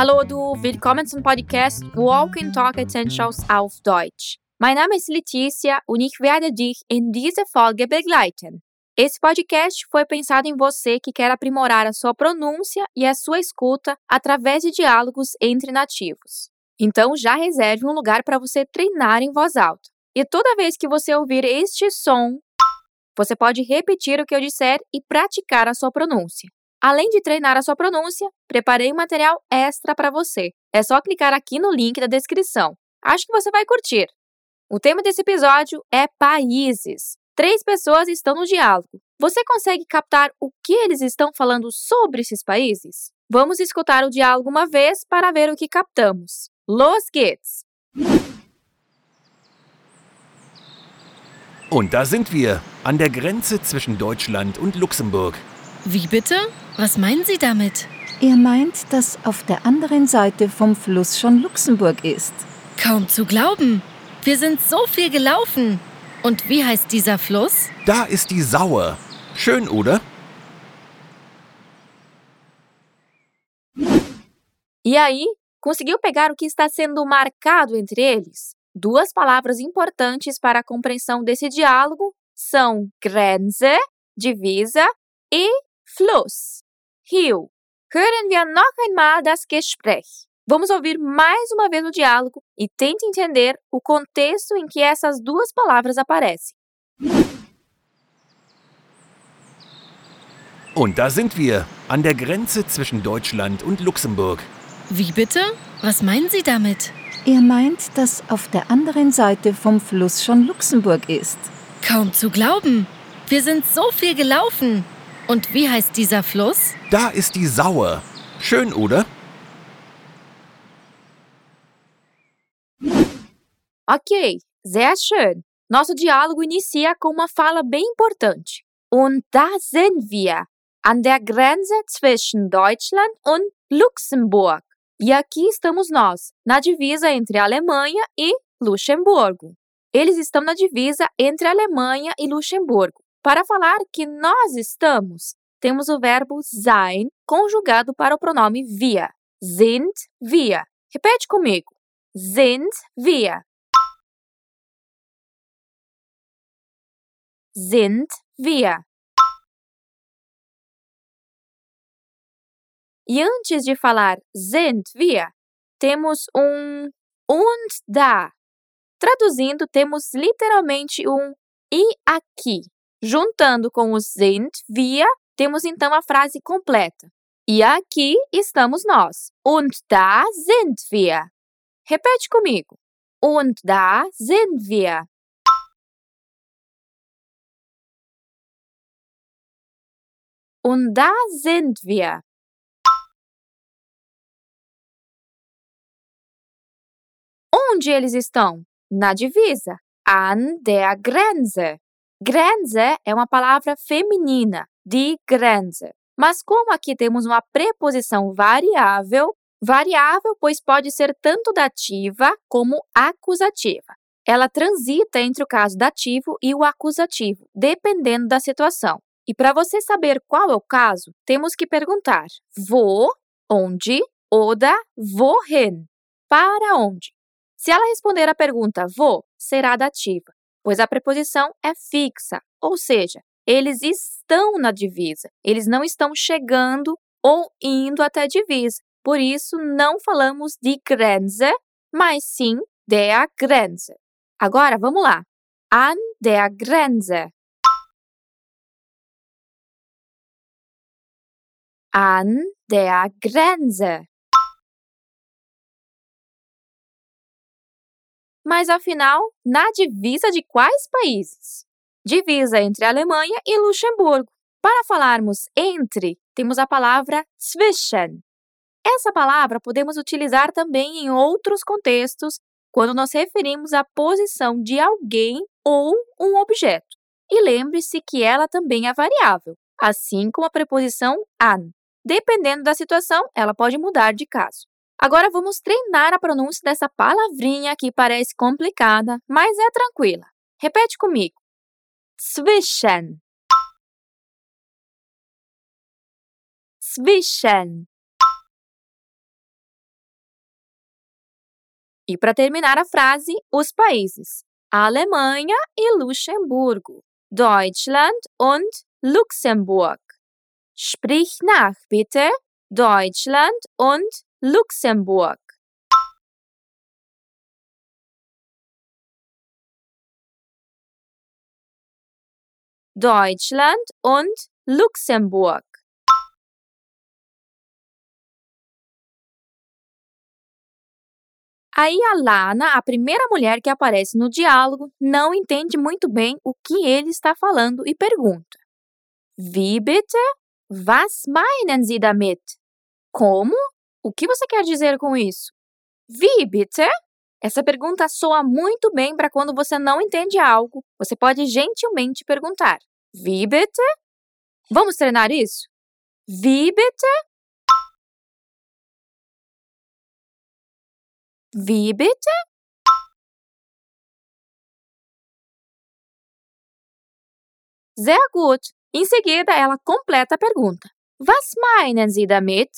Hallo du, willkommen zum Podcast Walk and Talk Essentials auf Deutsch. Mein Name ist Letícia und ich werde dich in dieser Folge begleiten. Esse podcast foi pensado em você que quer aprimorar a sua pronúncia e a sua escuta através de diálogos entre nativos. Então já reserve um lugar para você treinar em voz alta. E toda vez que você ouvir este som, você pode repetir o que eu disser e praticar a sua pronúncia. Além de treinar a sua pronúncia, preparei um material extra para você. É só clicar aqui no link da descrição. Acho que você vai curtir. O tema desse episódio é países. Três pessoas estão no diálogo. Você consegue captar o que eles estão falando sobre esses países? Vamos escutar o diálogo uma vez para ver o que captamos. Los geht's! Und da sind wir, an der Grenze zwischen Deutschland und Luxemburg. Wie bitte? Was meinen Sie damit? Er meint, dass auf der anderen Seite vom Fluss schon Luxemburg ist. Kaum zu glauben. Wir sind so viel gelaufen. Und wie heißt dieser Fluss? Da ist die Sauer. Schön, oder? E aí, conseguiu pegar o que está sendo marcado entre eles? Duas palavras importantes para a compreensão desse diálogo são Grenze, divisa, e Fluss, rio. Hören wir noch einmal das Gespräch. Vamos ouvir mais uma vez o diálogo e tente entender o contexto em que essas duas palavras aparecem. Und da sind wir, an der Grenze zwischen Deutschland und Luxemburg. Wie bitte? Was meinen Sie damit? Er meint, dass auf der anderen Seite vom Fluss schon Luxemburg ist. Kaum zu glauben. Wir sind so viel gelaufen. Und wie heißt dieser Fluss? Da ist die Sauer. Schön, oder? Ok, sehr schön. Nosso diálogo inicia com uma fala bem importante. Und da sind wir, an der Grenze zwischen Deutschland und Luxemburg. E aqui estamos nós, na divisa entre Alemanha e Luxemburgo. Eles estão na divisa entre Alemanha e Luxemburgo. Para falar que nós estamos, temos o verbo sein conjugado para o pronome wir. Sind wir. Repete comigo. Sind wir. Sind wir. E antes de falar sind wir, temos um und da. Traduzindo, temos literalmente um e aqui. Juntando com o sind wir, temos então a frase completa. E aqui estamos nós. Und da sind wir. Repete comigo. Und da sind wir. Und da sind wir. Onde eles estão? Na divisa. An der Grenze. Grenze é uma palavra feminina, de Grenze. Mas como aqui temos uma preposição variável, variável pois pode ser tanto dativa como acusativa. Ela transita entre o caso dativo e o acusativo, dependendo da situação. E para você saber qual é o caso, temos que perguntar: wo, onde, oder wohin? Para onde? Se ela responder a pergunta vou, será dativa, pois a preposição é fixa, ou seja, eles estão na divisa, eles não estão chegando ou indo até a divisa. Por isso, não falamos de Grenze, mas sim der Grenze. Agora, vamos lá. An der Grenze. An der Grenze. Mas afinal, na divisa de quais países? Divisa entre Alemanha e Luxemburgo. Para falarmos entre, temos a palavra zwischen. Essa palavra podemos utilizar também em outros contextos quando nos referimos à posição de alguém ou um objeto. E lembre-se que ela também é variável, assim como a preposição an. Dependendo da situação, ela pode mudar de caso. Agora vamos treinar a pronúncia dessa palavrinha que parece complicada, mas é tranquila. Repete comigo. Zwischen. Zwischen. E para terminar a frase, os países: Alemanha e Luxemburgo. Deutschland und Luxemburg. Sprich nach, bitte. Deutschland und Luxemburg. Deutschland und Luxemburg. Aí a Lana, a primeira mulher que aparece no diálogo, não entende muito bem o que ele está falando e pergunta: Wie bitte? Was meinen Sie damit? Como? O que você quer dizer com isso? Wie bitte? Essa pergunta soa muito bem para quando você não entende algo. Você pode gentilmente perguntar: Wie bitte? Vamos treinar isso? Wie bitte? Wie bitte? Sehr gut. Em seguida, ela completa a pergunta. Was meinen Sie damit?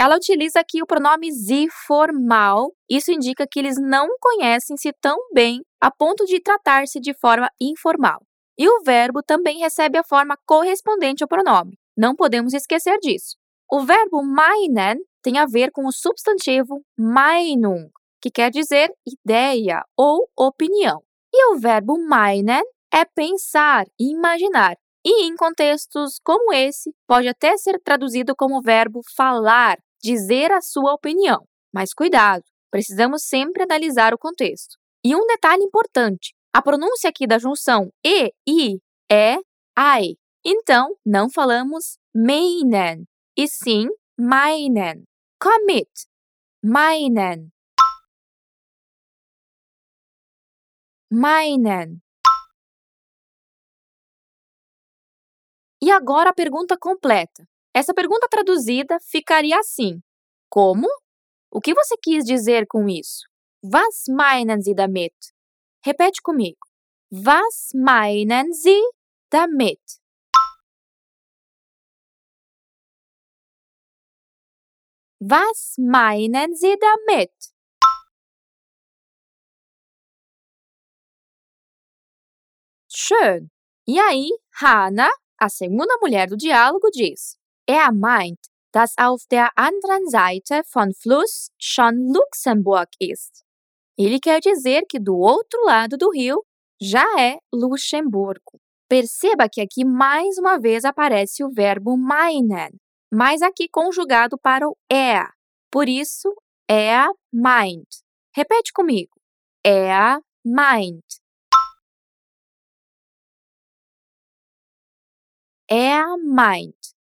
Ela utiliza aqui o pronome sie formal. Isso indica que eles não conhecem-se tão bem a ponto de tratar-se de forma informal. E o verbo também recebe a forma correspondente ao pronome. Não podemos esquecer disso. O verbo meinen tem a ver com o substantivo Meinung, que quer dizer ideia ou opinião. E o verbo meinen é pensar imaginar. E em contextos como esse, pode até ser traduzido como verbo falar, dizer a sua opinião. Mas cuidado, precisamos sempre analisar o contexto. E um detalhe importante: a pronúncia aqui da junção e, i é ai. Então, não falamos meinen, e sim meinen. Commit, meinen. meinen. E agora a pergunta completa. Essa pergunta traduzida ficaria assim: Como? O que você quis dizer com isso? Was meinen Sie damit? Repete comigo. Was meinen Sie damit? Was meinen Sie damit? Schön. E aí, Hannah, a segunda mulher do diálogo, diz: Er meint, dass auf der anderen Seite von Fluss schon Luxemburg ist. Ele quer dizer que do outro lado do rio já é Luxemburgo. Perceba que aqui mais uma vez aparece o verbo meinen, mas aqui conjugado para o er. Por isso, er meint. Repete comigo. Er meint. Er meint.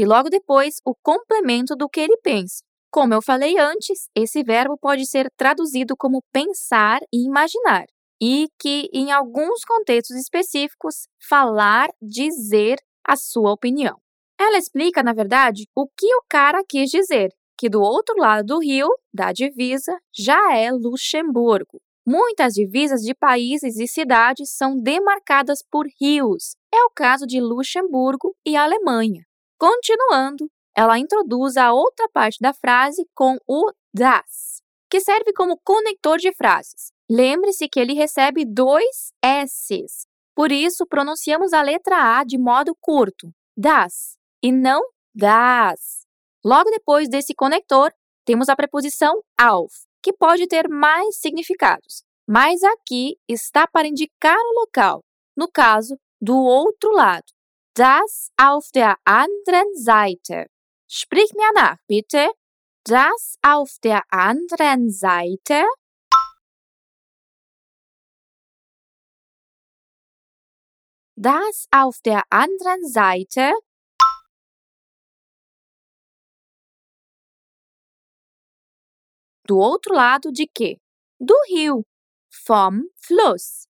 E logo depois, o complemento do que ele pensa. Como eu falei antes, esse verbo pode ser traduzido como pensar e imaginar, e que, em alguns contextos específicos, falar, dizer a sua opinião. Ela explica, na verdade, o que o cara quis dizer, que do outro lado do rio, da divisa, já é Luxemburgo. Muitas divisas de países e cidades são demarcadas por rios. É o caso de Luxemburgo e Alemanha. Continuando, ela introduz a outra parte da frase com o das, que serve como conector de frases. Lembre-se que ele recebe dois S's. Por isso, pronunciamos a letra A de modo curto, das, e não das. Logo depois desse conector, temos a preposição auf, que pode ter mais significados, mas aqui está para indicar o local, no caso, do outro lado. Das auf der anderen Seite. Sprich mir nach, bitte. Das auf der anderen Seite. Das auf der anderen Seite do outro lado de quê? Do rio, vom Fluss.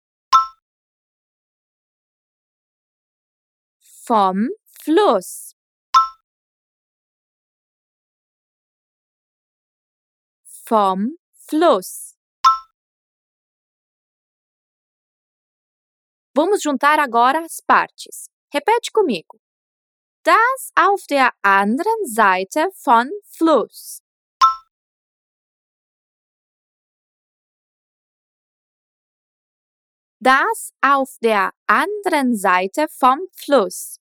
Vom Fluss. Vom Fluss. Vamos juntar agora as partes. Repete comigo. Das auf der anderen Seite von Fluss. Das auf der anderen Seite vom Fluss.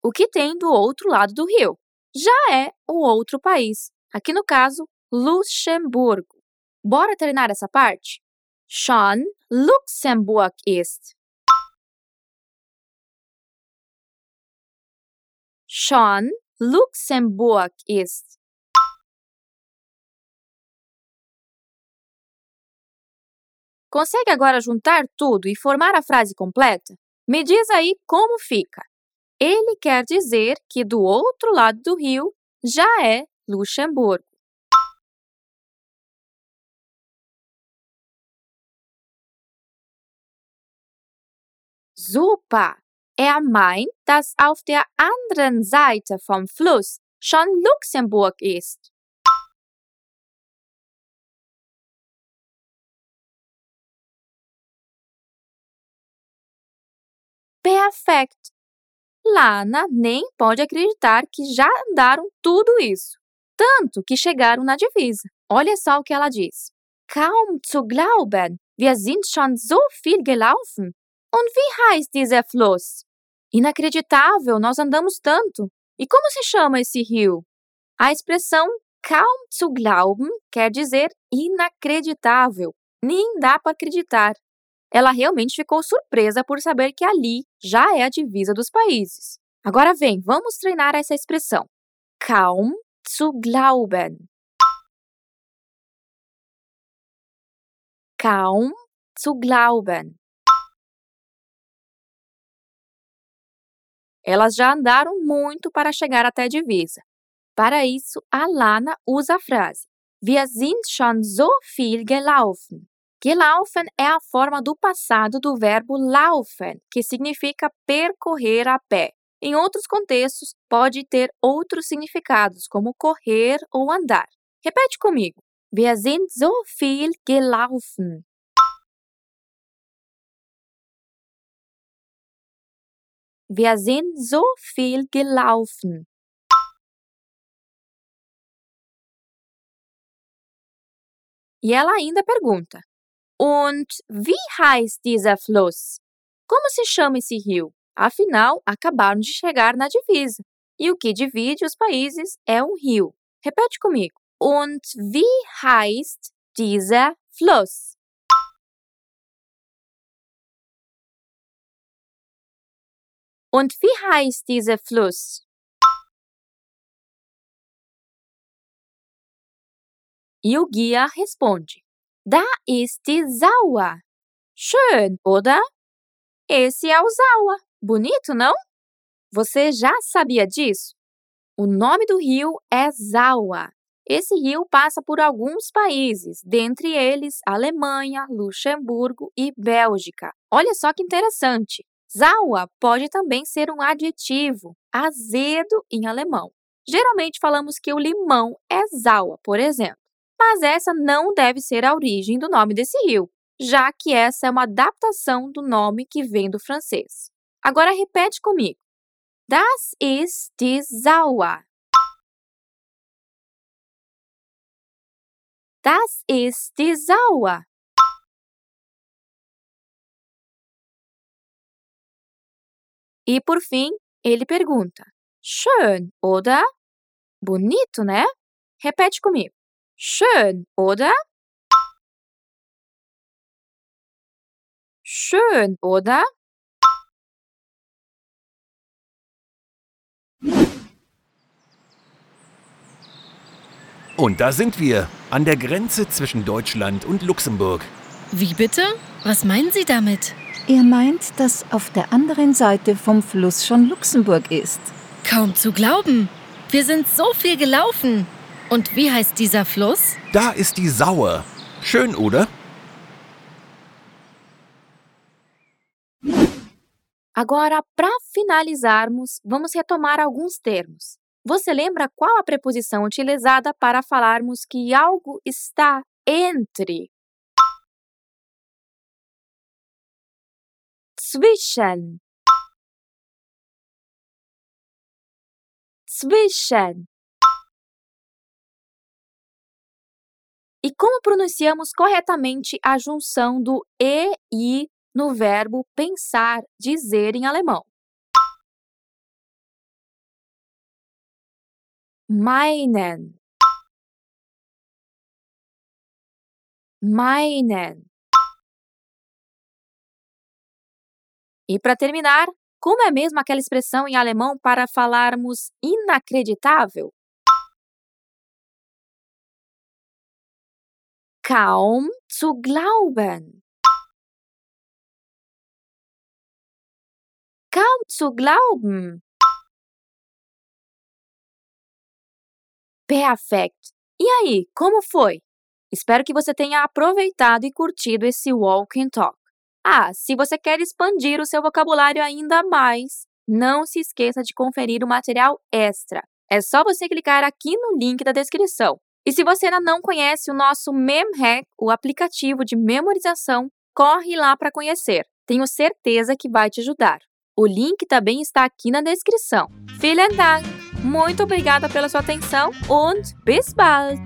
O que tem do outro lado do rio? Já é o outro país. Aqui no caso, Luxemburgo. Bora treinar essa parte? Schon Luxemburg ist. Schon Luxemburg ist. Consegue agora juntar tudo e formar a frase completa? Me diz aí como fica. Ele quer dizer que do outro lado do rio já é Luxemburgo. Super! Er meint, dass auf der anderen Seite vom Fluss schon Luxemburg ist. Perfekt! Lana nem pode acreditar que já andaram tudo isso, tanto que chegaram na divisa. Olha só o que ela diz. Kaum zu glauben, wir sind schon so viel gelaufen. Und wie heißt dieser Fluss? Inacreditável, nós andamos tanto. E como se chama esse rio? A expressão kaum zu glauben quer dizer inacreditável, nem dá para acreditar ela realmente ficou surpresa por saber que ali já é a divisa dos países. Agora vem, vamos treinar essa expressão. Kaum zu glauben. Kaum zu glauben. Elas já andaram muito para chegar até a divisa. Para isso, a Lana usa a frase: Wir sind schon so viel gelaufen. Gelaufen é a forma do passado do verbo laufen, que significa percorrer a pé. Em outros contextos, pode ter outros significados, como correr ou andar. Repete comigo. Wir sind so viel gelaufen. Wir sind so viel gelaufen. E ela ainda pergunta: Und wie heißt dieser Fluss? Como se chama esse rio? Afinal, acabaram de chegar na divisa. E o que divide os países é um rio. Repete comigo. Und wie heißt dieser Fluss? Und wie heißt dieser Fluss? E o guia responde: Da ist die Sauer. Schön, oder? Esse é o Zaua. Bonito, não? Você já sabia disso? O nome do rio é Zaua. Esse rio passa por alguns países, dentre eles Alemanha, Luxemburgo e Bélgica. Olha só que interessante. Zaua pode também ser um adjetivo, azedo em alemão. Geralmente falamos que o limão é Zaua, por exemplo mas essa não deve ser a origem do nome desse rio, já que essa é uma adaptação do nome que vem do francês. Agora repete comigo. Das ist die. Das ist die. E por fim, ele pergunta: Schön, oder? Bonito, né? Repete comigo. Schön, oder? Schön, oder? Und da sind wir, an der Grenze zwischen Deutschland und Luxemburg. Wie bitte? Was meinen Sie damit? Er meint, dass auf der anderen Seite vom Fluss schon Luxemburg ist. Kaum zu glauben. Wir sind so viel gelaufen. Und wie heißt dieser Fluss? Da ist die Sauer. Schön, oder? Agora, para finalizarmos, vamos retomar alguns termos. Você lembra qual a preposição utilizada para falarmos que algo está entre zwischen zwischen E como pronunciamos corretamente a junção do e e no verbo pensar, dizer em alemão? Meinen. Meinen. E para terminar, como é mesmo aquela expressão em alemão para falarmos inacreditável? Kaum zu glauben. Kaum zu glauben. Perfect! E aí, como foi? Espero que você tenha aproveitado e curtido esse Walk and Talk. Ah, se você quer expandir o seu vocabulário ainda mais, não se esqueça de conferir o material extra. É só você clicar aqui no link da descrição. E se você ainda não conhece o nosso MemHack, o aplicativo de memorização, corre lá para conhecer. Tenho certeza que vai te ajudar. O link também está aqui na descrição. Vielen Dank! Muito obrigada pela sua atenção und bis bald!